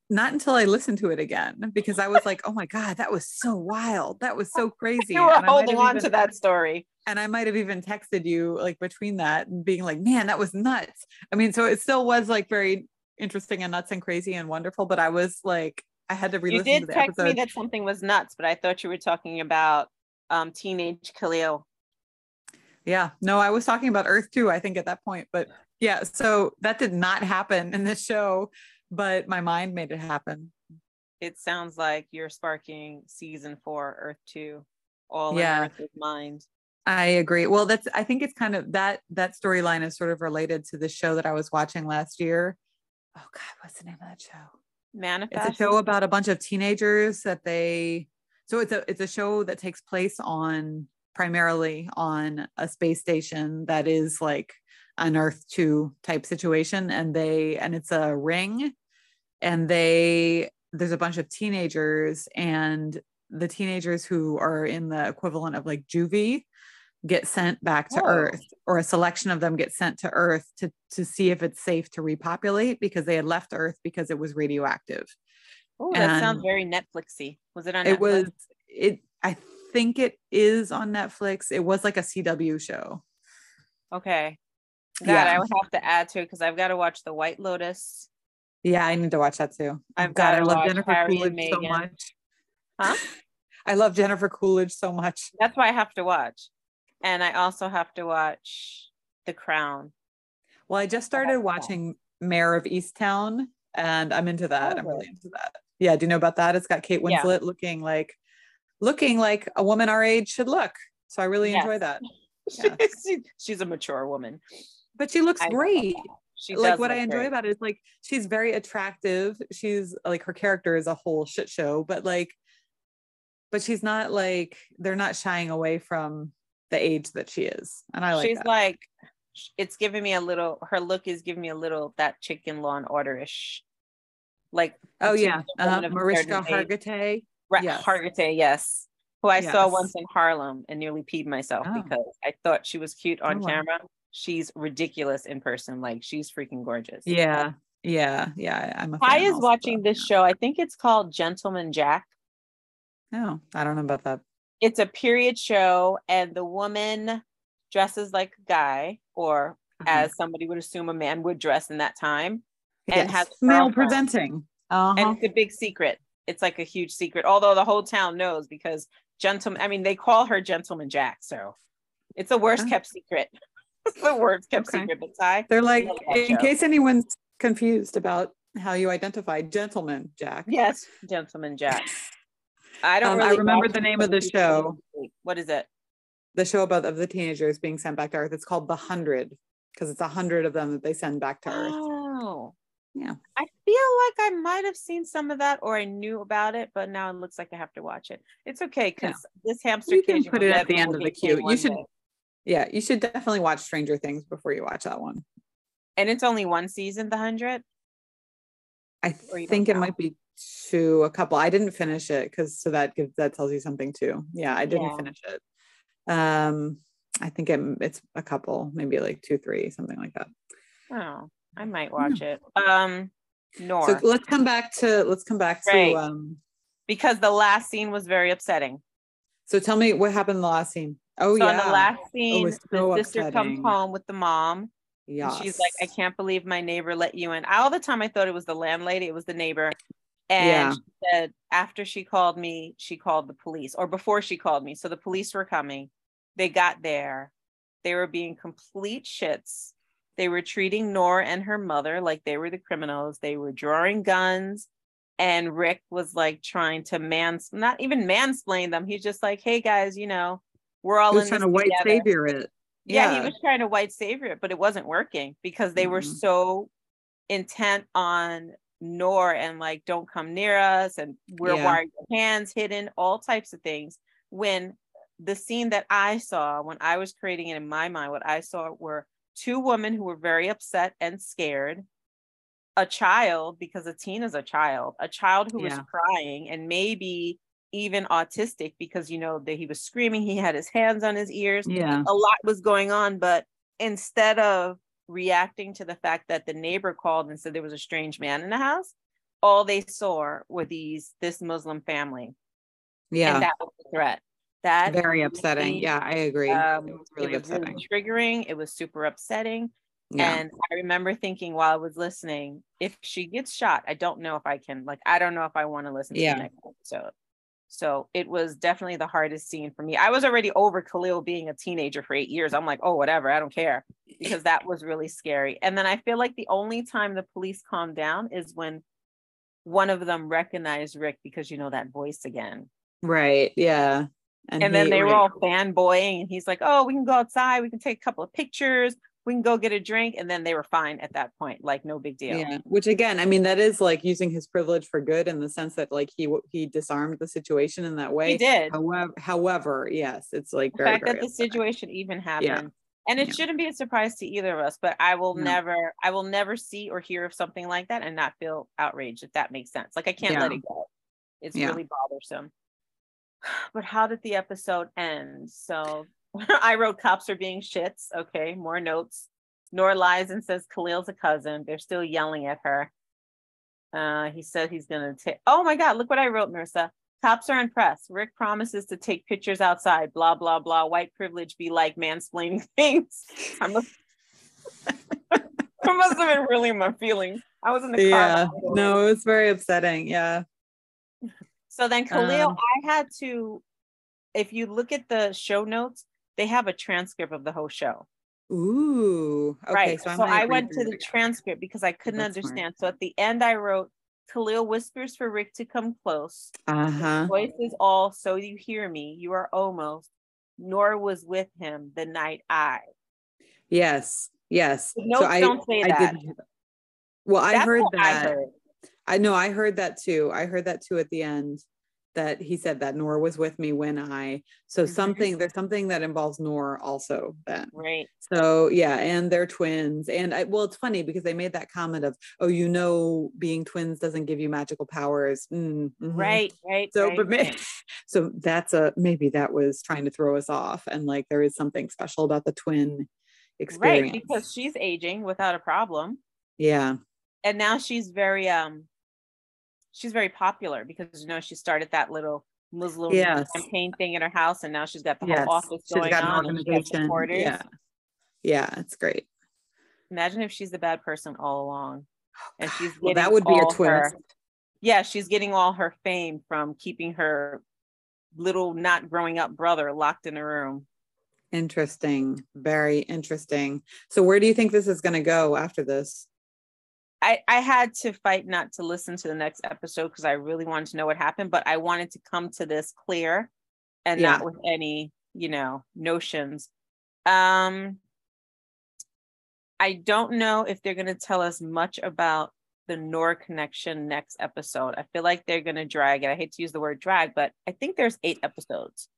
not until I listened to it again because I was like, oh my God, that was so wild. That was so crazy. you were holding on even, to that story. And I might have even texted you like between that and being like, man, that was nuts. I mean, so it still was like very interesting and nuts and crazy and wonderful, but I was like, I had to re-listen You did text episode. me that something was nuts, but I thought you were talking about um, teenage Khalil. Yeah, no, I was talking about Earth 2, I think at that point, but yeah, so that did not happen in this show but my mind made it happen. It sounds like you're sparking season four, Earth two, all yeah. in Earth's mind. I agree. Well, that's I think it's kind of that that storyline is sort of related to the show that I was watching last year. Oh God, what's the name of that show? Manifest. It's a show about a bunch of teenagers that they. So it's a it's a show that takes place on primarily on a space station that is like an Earth 2 type situation. And they, and it's a ring, and they, there's a bunch of teenagers, and the teenagers who are in the equivalent of like juvie get sent back to oh. Earth, or a selection of them get sent to Earth to, to see if it's safe to repopulate because they had left Earth because it was radioactive. Oh, that sounds very Netflixy. Was it on? Netflix? It was. It. I think it is on Netflix. It was like a CW show. Okay. God, yeah. I would have to add to it because I've got to watch The White Lotus. Yeah, I need to watch that too. I've got I love Jennifer Harry Coolidge so much. Huh? I love Jennifer Coolidge so much. That's why I have to watch. And I also have to watch The Crown. Well, I just started watching Mare of Easttown and I'm into that. Oh, I'm really oh. into that. Yeah, do you know about that? It's got Kate Winslet yeah. looking like looking like a woman our age should look. So I really yes. enjoy that. Yeah. she's a mature woman. But she looks I great. She like what I enjoy great. about it is like she's very attractive. She's like her character is a whole shit show, but like but she's not like they're not shying away from the age that she is. And I like she's that. like it's giving me a little her look is giving me a little that chicken law and order-ish like oh yeah uh, mariska hargitay right yes. hargitay yes who i yes. saw once in harlem and nearly peed myself oh. because i thought she was cute on oh, camera wow. She's ridiculous in person like she's freaking gorgeous yeah yeah yeah i'm a i is watching this show i think it's called gentleman jack no oh, i don't know about that it's a period show and the woman dresses like a guy or mm-hmm. as somebody would assume a man would dress in that time and yes. has male presenting uh-huh. and it's a big secret it's like a huge secret although the whole town knows because gentleman i mean they call her gentleman jack so it's the worst oh. kept secret the words kept okay. secret but Ty, they're like in show. case anyone's confused about how you identify gentleman jack yes gentleman jack i don't um, really i remember the name of the show what is it the show about of the teenagers being sent back to Earth. It's called The Hundred because it's a hundred of them that they send back to Earth. Oh, yeah. I feel like I might have seen some of that or I knew about it, but now it looks like I have to watch it. It's okay because yeah. this hamster you can put it at the end of the queue. You should, day. Yeah, you should definitely watch Stranger Things before you watch that one. And it's only one season, The Hundred. I think it know? might be two, a couple. I didn't finish it because so that gives that tells you something too. Yeah, I didn't yeah. finish it. Um, I think it, it's a couple, maybe like two, three, something like that. Oh, I might watch it. Um, Noor. So let's come back to let's come back right. to um because the last scene was very upsetting. So tell me what happened in the last scene. Oh yeah. so yeah. In the last scene, so the sister upsetting. comes home with the mom. Yeah. She's like, I can't believe my neighbor let you in. All the time I thought it was the landlady, it was the neighbor. And yeah. she said after she called me, she called the police, or before she called me. So the police were coming they got there. They were being complete shits. They were treating Nora and her mother like they were the criminals. They were drawing guns. And Rick was like trying to mans not even mansplain them. He's just like, hey guys, you know, we're all in trying to white savior it. Yeah. yeah. he was trying to white savior it, but it wasn't working because they mm-hmm. were so intent on Noor and like, don't come near us, and we're yeah. wiring hands hidden, all types of things. When the scene that I saw when I was creating it in my mind, what I saw were two women who were very upset and scared, a child, because a teen is a child, a child who yeah. was crying and maybe even autistic because you know that he was screaming, he had his hands on his ears. Yeah. A lot was going on, but instead of reacting to the fact that the neighbor called and said there was a strange man in the house, all they saw were these this Muslim family. Yeah. And that was a threat that very upsetting yeah i agree um, it was really it was upsetting really triggering it was super upsetting yeah. and i remember thinking while i was listening if she gets shot i don't know if i can like i don't know if i want to listen to yeah. the next episode so it was definitely the hardest scene for me. I was already over Khalil being a teenager for eight years. I'm like, oh, whatever, I don't care. Because that was really scary. And then I feel like the only time the police calmed down is when one of them recognized Rick because you know that voice again. Right. Yeah. And, and then they were all fanboying, and he's like, "Oh, we can go outside. We can take a couple of pictures. We can go get a drink." And then they were fine at that point, like no big deal. Yeah. Which again, I mean, that is like using his privilege for good in the sense that like he he disarmed the situation in that way. He did. However, however, yes, it's like the very, fact that the situation even happened. Yeah. And it yeah. shouldn't be a surprise to either of us, but I will no. never, I will never see or hear of something like that and not feel outraged, if that makes sense. Like I can't yeah. let it go. It's really bothersome. But how did the episode end? So I wrote cops are being shits. Okay, more notes. Nora lies and says Khalil's a cousin. They're still yelling at her. Uh, he said he's gonna take. Oh my God! Look what I wrote, Marissa. Cops are impressed. Rick promises to take pictures outside. Blah blah blah. White privilege be like mansplaining things. I must. I must have been really in my feelings. I was in the car. Yeah. No, it was very upsetting. Yeah. So then Khalil, um, I had to, if you look at the show notes, they have a transcript of the whole show. Ooh. Okay, right. So, so I went to the transcript because I couldn't That's understand. Smart. So at the end, I wrote Khalil whispers for Rick to come close. Uh-huh. Voice is all, so you hear me. You are almost. Noor was with him the night I. Yes. Yes. No, so don't say I, that. I did, well, I heard that. I, heard. I know I heard that too. I heard that too at the end that he said that Noor was with me when I so mm-hmm. something there's something that involves Noor also then. Right. So yeah, and they're twins. And I well, it's funny because they made that comment of, oh, you know, being twins doesn't give you magical powers. Mm, mm-hmm. Right, right. So right, but right. so that's a maybe that was trying to throw us off. And like there is something special about the twin experience. Right, because she's aging without a problem. Yeah. And now she's very um she's very popular because you know she started that little Muslim yes. campaign thing in her house, and now she's got the yes. whole office she's going on. organization. Yeah, yeah, it's great. Imagine if she's the bad person all along, oh, and she's well, that would be a twist. Her, yeah, she's getting all her fame from keeping her little not growing up brother locked in a room. Interesting, very interesting. So, where do you think this is going to go after this? I, I had to fight not to listen to the next episode because I really wanted to know what happened, but I wanted to come to this clear and yeah. not with any, you know, notions. Um I don't know if they're gonna tell us much about the Noor connection next episode. I feel like they're gonna drag it. I hate to use the word drag, but I think there's eight episodes.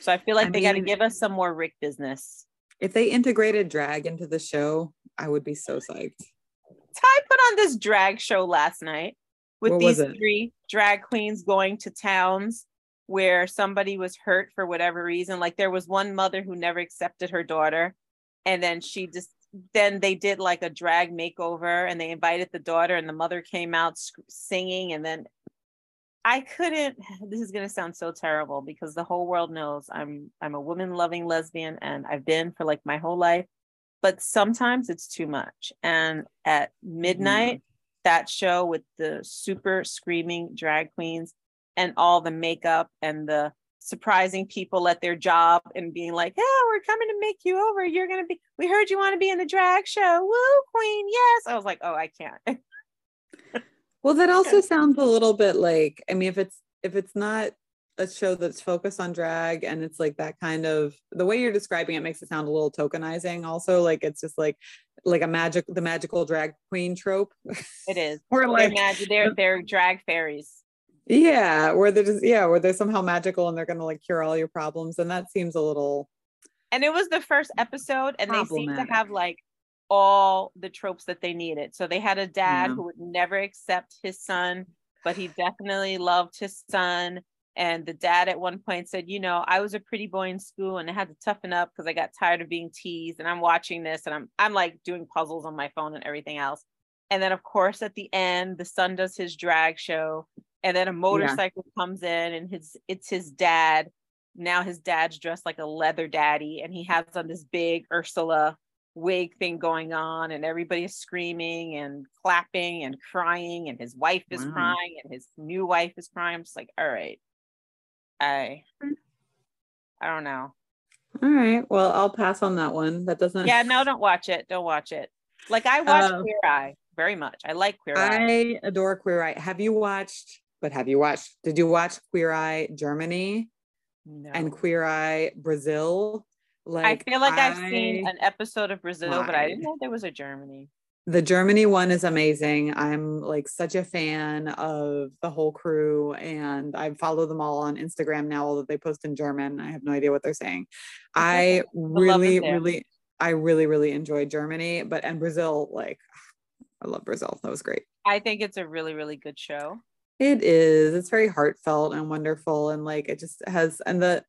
So I feel like I they gotta give us some more Rick business. If they integrated drag into the show, I would be so psyched. Ty put on this drag show last night with what these three drag queens going to towns where somebody was hurt for whatever reason. Like there was one mother who never accepted her daughter, and then she just then they did like a drag makeover and they invited the daughter and the mother came out singing. And then I couldn't this is going to sound so terrible because the whole world knows I'm I'm a woman loving lesbian and I've been for like my whole life but sometimes it's too much. And at midnight, mm-hmm. that show with the super screaming drag queens and all the makeup and the surprising people at their job and being like, "Yeah, we're coming to make you over. You're gonna be. We heard you want to be in the drag show. Woo, queen! Yes." I was like, "Oh, I can't." well, that also sounds a little bit like. I mean, if it's if it's not a show that's focused on drag and it's like that kind of the way you're describing it makes it sound a little tokenizing also like it's just like like a magic the magical drag queen trope. It is. Or like they're, mag- they're they're drag fairies. Yeah where they're just yeah where they're somehow magical and they're gonna like cure all your problems and that seems a little and it was the first episode and they seem to have like all the tropes that they needed. So they had a dad yeah. who would never accept his son but he definitely loved his son and the dad at one point said, You know, I was a pretty boy in school and I had to toughen up because I got tired of being teased. And I'm watching this and I'm I'm like doing puzzles on my phone and everything else. And then of course at the end, the son does his drag show. And then a motorcycle yeah. comes in and his it's his dad. Now his dad's dressed like a leather daddy and he has on this big Ursula wig thing going on and everybody's screaming and clapping and crying and his wife is wow. crying and his new wife is crying. I'm just like, all right, I I don't know. All right. Well, I'll pass on that one. That doesn't Yeah, no, don't watch it. Don't watch it. Like I watch uh, Queer Eye very much. I like Queer Eye. I adore Queer Eye. Have you watched but have you watched did you watch Queer Eye Germany? No. And Queer Eye Brazil? Like I feel like I, have seen an episode of Brazil, why? but I didn't know there was a Germany the Germany one is amazing. I'm like such a fan of the whole crew and I follow them all on Instagram now, although they post in German. I have no idea what they're saying. I really, really, I really, really enjoyed Germany, but and Brazil, like I love Brazil. That was great. I think it's a really, really good show. It is. It's very heartfelt and wonderful. And like it just has and the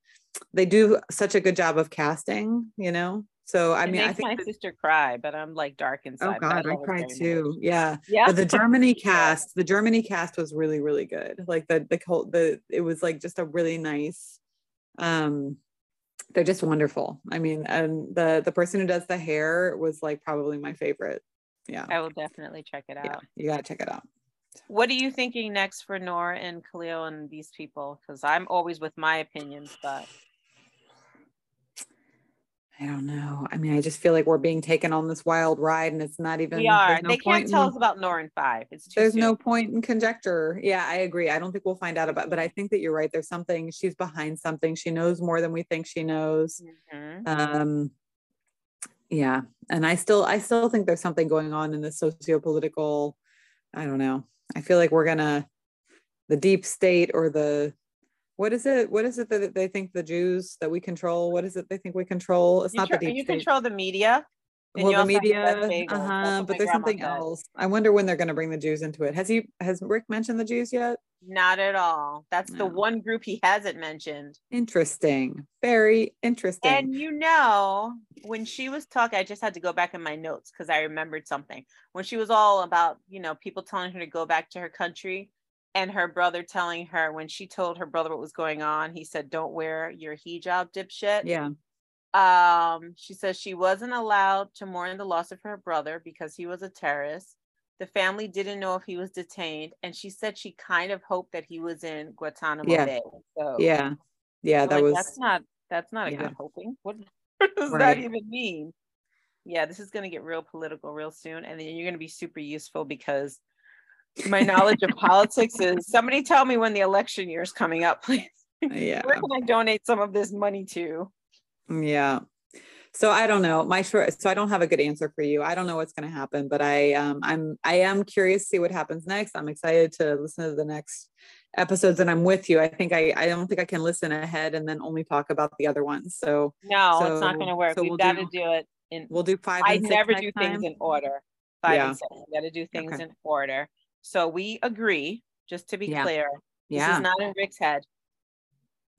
they do such a good job of casting, you know. So I it mean, I think my sister cry, but I'm like dark oh, inside. Oh God, I, I cried too. Much. Yeah, yeah. But the Germany cast, the Germany cast was really, really good. Like the the cult, the it was like just a really nice. Um, they're just wonderful. I mean, and the the person who does the hair was like probably my favorite. Yeah, I will definitely check it out. Yeah, you gotta check it out. What are you thinking next for Nora and Khalil and these people? Because I'm always with my opinions, but I don't know. I mean, I just feel like we're being taken on this wild ride and it's not even we are. No they can't tell in, us about Noor in five. It's too. there's soon. no point in conjecture. Yeah, I agree. I don't think we'll find out about, but I think that you're right. There's something she's behind something. She knows more than we think she knows. Mm-hmm. Um yeah. And I still I still think there's something going on in the socio-political, I don't know. I feel like we're gonna the deep state or the what is it? What is it that they think the Jews that we control? What is it they think we control? It's you not tr- the deep you state. control the media. well, the media, uh-huh, but there's something said. else. I wonder when they're going to bring the Jews into it. Has he has Rick mentioned the Jews yet? Not at all. That's no. the one group he hasn't mentioned. Interesting. Very interesting. And you know, when she was talking, I just had to go back in my notes because I remembered something. When she was all about, you know, people telling her to go back to her country, and her brother telling her when she told her brother what was going on, he said, "Don't wear your hijab, dipshit." Yeah. Um, she says she wasn't allowed to mourn the loss of her brother because he was a terrorist. The family didn't know if he was detained, and she said she kind of hoped that he was in Guantanamo yeah. Bay. So yeah, yeah, that like, was that's not that's not a yeah. good hoping. What, what does right. that even mean? Yeah, this is going to get real political real soon, and then you're going to be super useful because my knowledge of politics is somebody tell me when the election year is coming up, please. Yeah. Where can I donate some of this money to? Yeah. So I don't know. My short so I don't have a good answer for you. I don't know what's going to happen, but I um I'm I am curious to see what happens next. I'm excited to listen to the next episodes and I'm with you. I think I I don't think I can listen ahead and then only talk about the other ones. So No, so, it's not going to work. So We've we'll got to do it in We'll do 5 I never do time. things in order. 5 yeah. and 6. We got to do things okay. in order. So we agree, just to be yeah. clear. Yeah. This is not in Rick's head.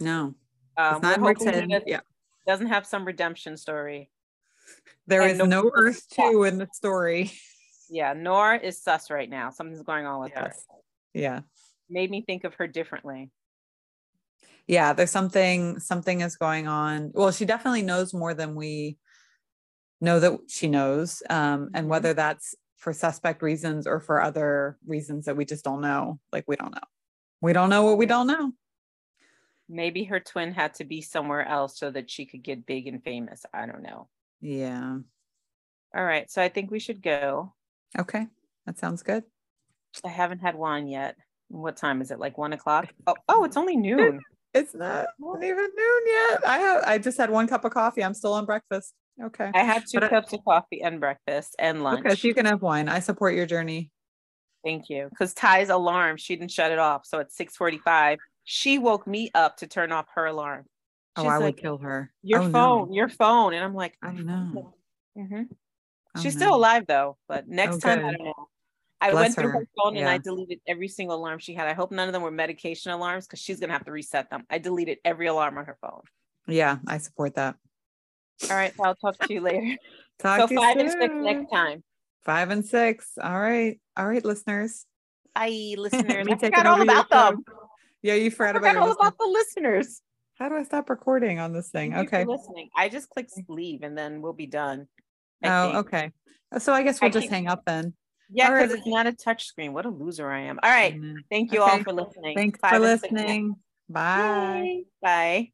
No. Um, it's not Rick's head. Yeah. Doesn't have some redemption story. There and is no, no Earth 2 in the story. Yeah. Noor is sus right now. Something's going on with yes. her. Yeah. Made me think of her differently. Yeah, there's something something is going on. Well, she definitely knows more than we know that she knows. Um, and mm-hmm. whether that's for suspect reasons or for other reasons that we just don't know. Like we don't know. We don't know what we don't know. Maybe her twin had to be somewhere else so that she could get big and famous. I don't know. Yeah. All right. So I think we should go. Okay. That sounds good. I haven't had wine yet. What time is it? Like one o'clock? Oh, oh, it's only noon. it's not even noon yet. I have I just had one cup of coffee. I'm still on breakfast. Okay. I had two but cups I, of coffee and breakfast and lunch. Okay, so you can have wine. I support your journey. Thank you. Because Ty's alarm, she didn't shut it off. So at 645, she woke me up to turn off her alarm. Oh, She's oh, I like, would kill her. Your oh, phone, no. your phone. And I'm like, I know. Mm-hmm. Oh, She's no. still alive though, but next oh, time, I don't know. I Bless went through her, her phone yeah. and I deleted every single alarm she had. I hope none of them were medication alarms because she's gonna have to reset them. I deleted every alarm on her phone. Yeah, I support that. All right. I'll talk to you later. Talk so five and six next time. Five and six. All right. All right, listeners. Hi, listeners. I forgot all about them. Yeah, you forgot, I forgot about all about the listeners. How do I stop recording on this thing? okay. Listening. I just click leave and then we'll be done. I oh, think. okay. So I guess we'll I just hang up then. Yeah, because right. it's not a touch screen. What a loser I am. All right. Mm-hmm. Thank you okay. all for listening. Thanks Five for listening. Bye. Bye.